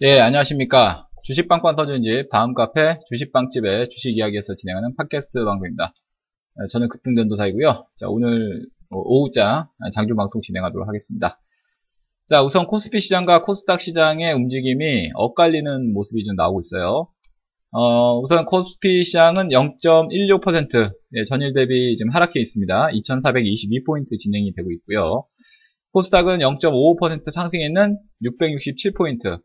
예, 안녕하십니까. 주식빵빵 터지는 집, 다음 카페 주식빵집의 주식 이야기에서 진행하는 팟캐스트 방송입니다. 예, 저는 급등전도사이고요. 자, 오늘 오후자 장주 방송 진행하도록 하겠습니다. 자, 우선 코스피 시장과 코스닥 시장의 움직임이 엇갈리는 모습이 좀 나오고 있어요. 어, 우선 코스피 시장은 0.16% 예, 전일 대비 지금 하락해 있습니다. 2422포인트 진행이 되고 있고요. 코스닥은 0.55% 상승했는 667포인트.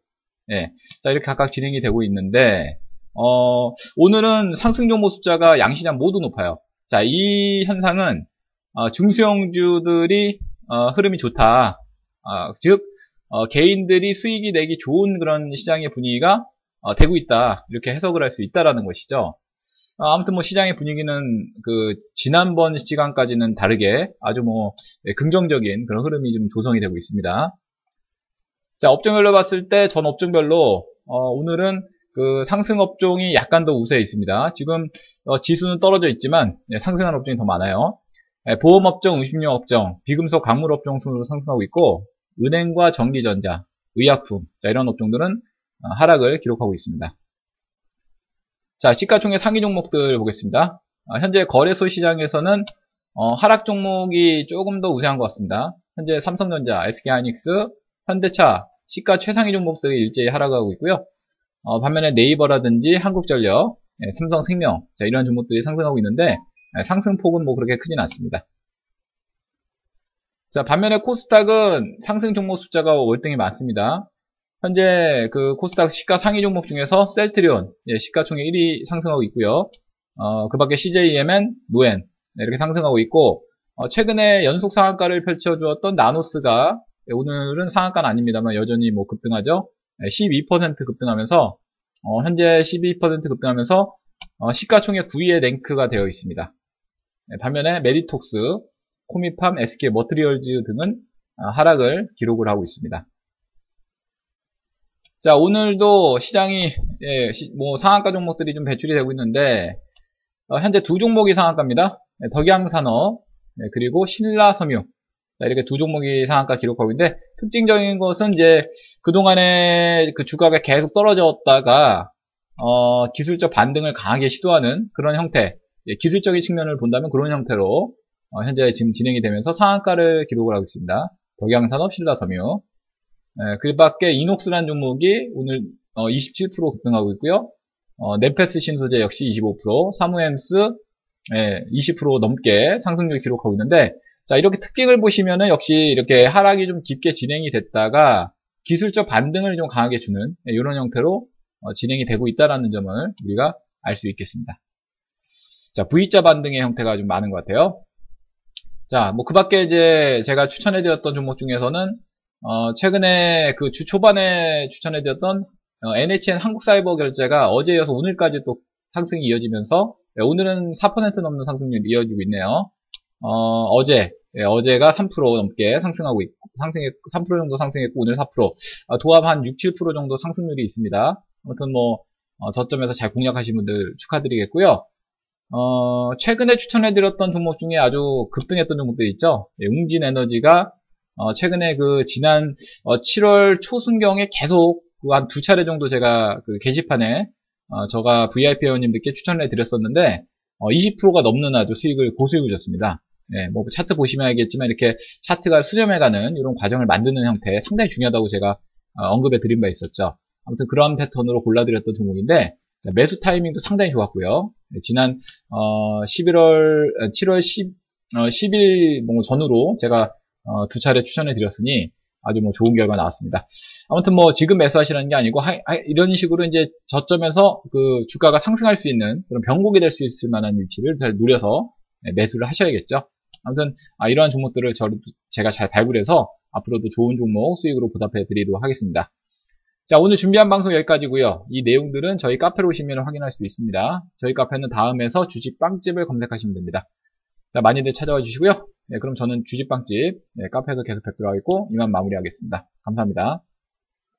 예. 자, 이렇게 각각 진행이 되고 있는데, 어, 오늘은 상승 종목 숫자가 양시장 모두 높아요. 자, 이 현상은, 어, 중소형주들이, 어, 흐름이 좋다. 어, 즉, 어, 개인들이 수익이 내기 좋은 그런 시장의 분위기가 어, 되고 있다. 이렇게 해석을 할 수 있다라는 것이죠. 어, 아무튼 뭐 시장의 분위기는 그 지난번 시간까지는 다르게 아주 뭐 예, 긍정적인 그런 흐름이 좀 조성이 되고 있습니다. 자 업종별로 봤을 때 전 업종별로 어, 오늘은 그 상승 업종이 약간 더 우세해 있습니다. 지금 어, 지수는 떨어져 있지만 예, 상승한 업종이 더 많아요. 예, 보험 업종, 음식료 업종, 비금속 광물 업종 순으로 상승하고 있고 은행과 전기전자, 의약품 자, 이런 업종들은 어, 하락을 기록하고 있습니다. 자, 시가총액 상위 종목들 보겠습니다. 아, 현재 거래소 시장에서는 어, 하락 종목이 조금 더 우세한 것 같습니다. 현재 삼성전자, SK하이닉스, 현대차, 시가 최상위 종목들이 일제히 하락하고 있고요. 어, 반면에 네이버라든지 한국전력, 예, 삼성생명, 자, 이런 종목들이 상승하고 있는데 예, 상승폭은 뭐 그렇게 크진 않습니다. 자, 반면에 코스닥은 상승 종목 숫자가 월등히 많습니다. 현재 그 코스닥 시가 상위 종목 중에서 셀트리온 예, 시가총액 1위 상승하고 있고요. 어, 그 밖에 CJ E&M, 로엔 네, 이렇게 상승하고 있고 어, 최근에 연속 상한가를 펼쳐주었던 나노스가 예, 오늘은 상한가는 아닙니다만 여전히 뭐 급등하죠. 예, 12% 급등하면서 어, 현재 12% 급등하면서 어, 시가총액 9위에 랭크가 되어 있습니다. 예, 반면에 메디톡스, 코미팜, SK 머티리얼즈 등은 어, 하락을 기록을 하고 있습니다. 자, 오늘도 시장이, 예, 시, 뭐, 상한가 종목들이 좀 배출이 되고 있는데, 어, 현재 두 종목이 상한가입니다. 예, 덕양산업, 예, 그리고 신라섬유. 자, 이렇게 두 종목이 상한가 기록하고 있는데, 특징적인 것은 이제, 그동안에 그 주가가 계속 떨어졌다가, 어, 기술적 반등을 강하게 시도하는 그런 형태, 예, 기술적인 측면을 본다면 그런 형태로, 어, 현재 지금 진행이 되면서 상한가를 기록을 하고 있습니다. 덕양산업, 신라섬유. 예, 그 밖에 이녹스라는 종목이 오늘 어, 27% 급등하고 있고요. 어, 네페스 신소재 역시 25%, 사무엠스 예, 20% 넘게 상승률 기록하고 있는데 자 이렇게 특징을 보시면은 역시 이렇게 하락이 좀 깊게 진행이 됐다가 기술적 반등을 좀 강하게 주는 예, 이런 형태로 어, 진행이 되고 있다라는 점을 우리가 알 수 있겠습니다. 자 V자 반등의 형태가 좀 많은 것 같아요. 자 뭐 그 밖에 이제 제가 추천해드렸던 종목 중에서는 어, 최근에 그 주 초반에 추천해드렸던 어, NHN 한국사이버 결제가 어제 이어서 오늘까지 또 상승이 이어지면서 네, 오늘은 4% 넘는 상승률이 이어지고 있네요. 어, 제 예, 어제가 3% 넘게 상승하고 있고, 상승했, 3% 정도 상승했고, 오늘 4%. 어, 도합 한 6, 7% 정도 상승률이 있습니다. 아무튼 뭐, 어, 저점에서 잘 공략하신 분들 축하드리겠고요. 어, 최근에 추천해드렸던 종목 중에 아주 급등했던 종목들 있죠. 예, 웅진에너지가 어, 최근에 그 지난 어, 7월 초순경에 계속 그 한두 차례 정도 제가 그 게시판에 어, 저가 VIP 회원님들께 추천을 해드렸었는데 20%가 어, 넘는 아주 수익을 고수익을 줬습니다. 네, 뭐 차트 보시면 알겠지만 이렇게 차트가 수렴해가는 이런 과정을 만드는 형태 상당히 중요하다고 제가 어, 언급해 드린 바 있었죠. 아무튼 그런 패턴으로 골라드렸던 종목인데 매수 타이밍도 상당히 좋았고요. 네, 지난 11월 7월 10, 10일 뭐 전후로 제가 어, 두 차례 추천해 드렸으니 아주 뭐 좋은 결과 나왔습니다. 아무튼 뭐 지금 매수하시라는 게 아니고 하, 하, 이런 식으로 이제 저점에서 그 주가가 상승할 수 있는 그런 변곡이 될 수 있을 만한 위치를 잘 노려서 네, 매수를 하셔야겠죠. 아무튼 아, 이러한 종목들을 저, 제가 잘 발굴해서 앞으로도 좋은 종목 수익으로 보답해 드리도록 하겠습니다. 자 오늘 준비한 방송 여기까지고요. 이 내용들은 저희 카페로 오시면 확인할 수 있습니다. 저희 카페는 다음에서 주식 빵집을 검색하시면 됩니다. 자 많이들 찾아와 주시고요. 네, 그럼 저는 주식 빵집 네, 카페에서 계속 뵙도록 하겠고 이만 마무리하겠습니다. 감사합니다.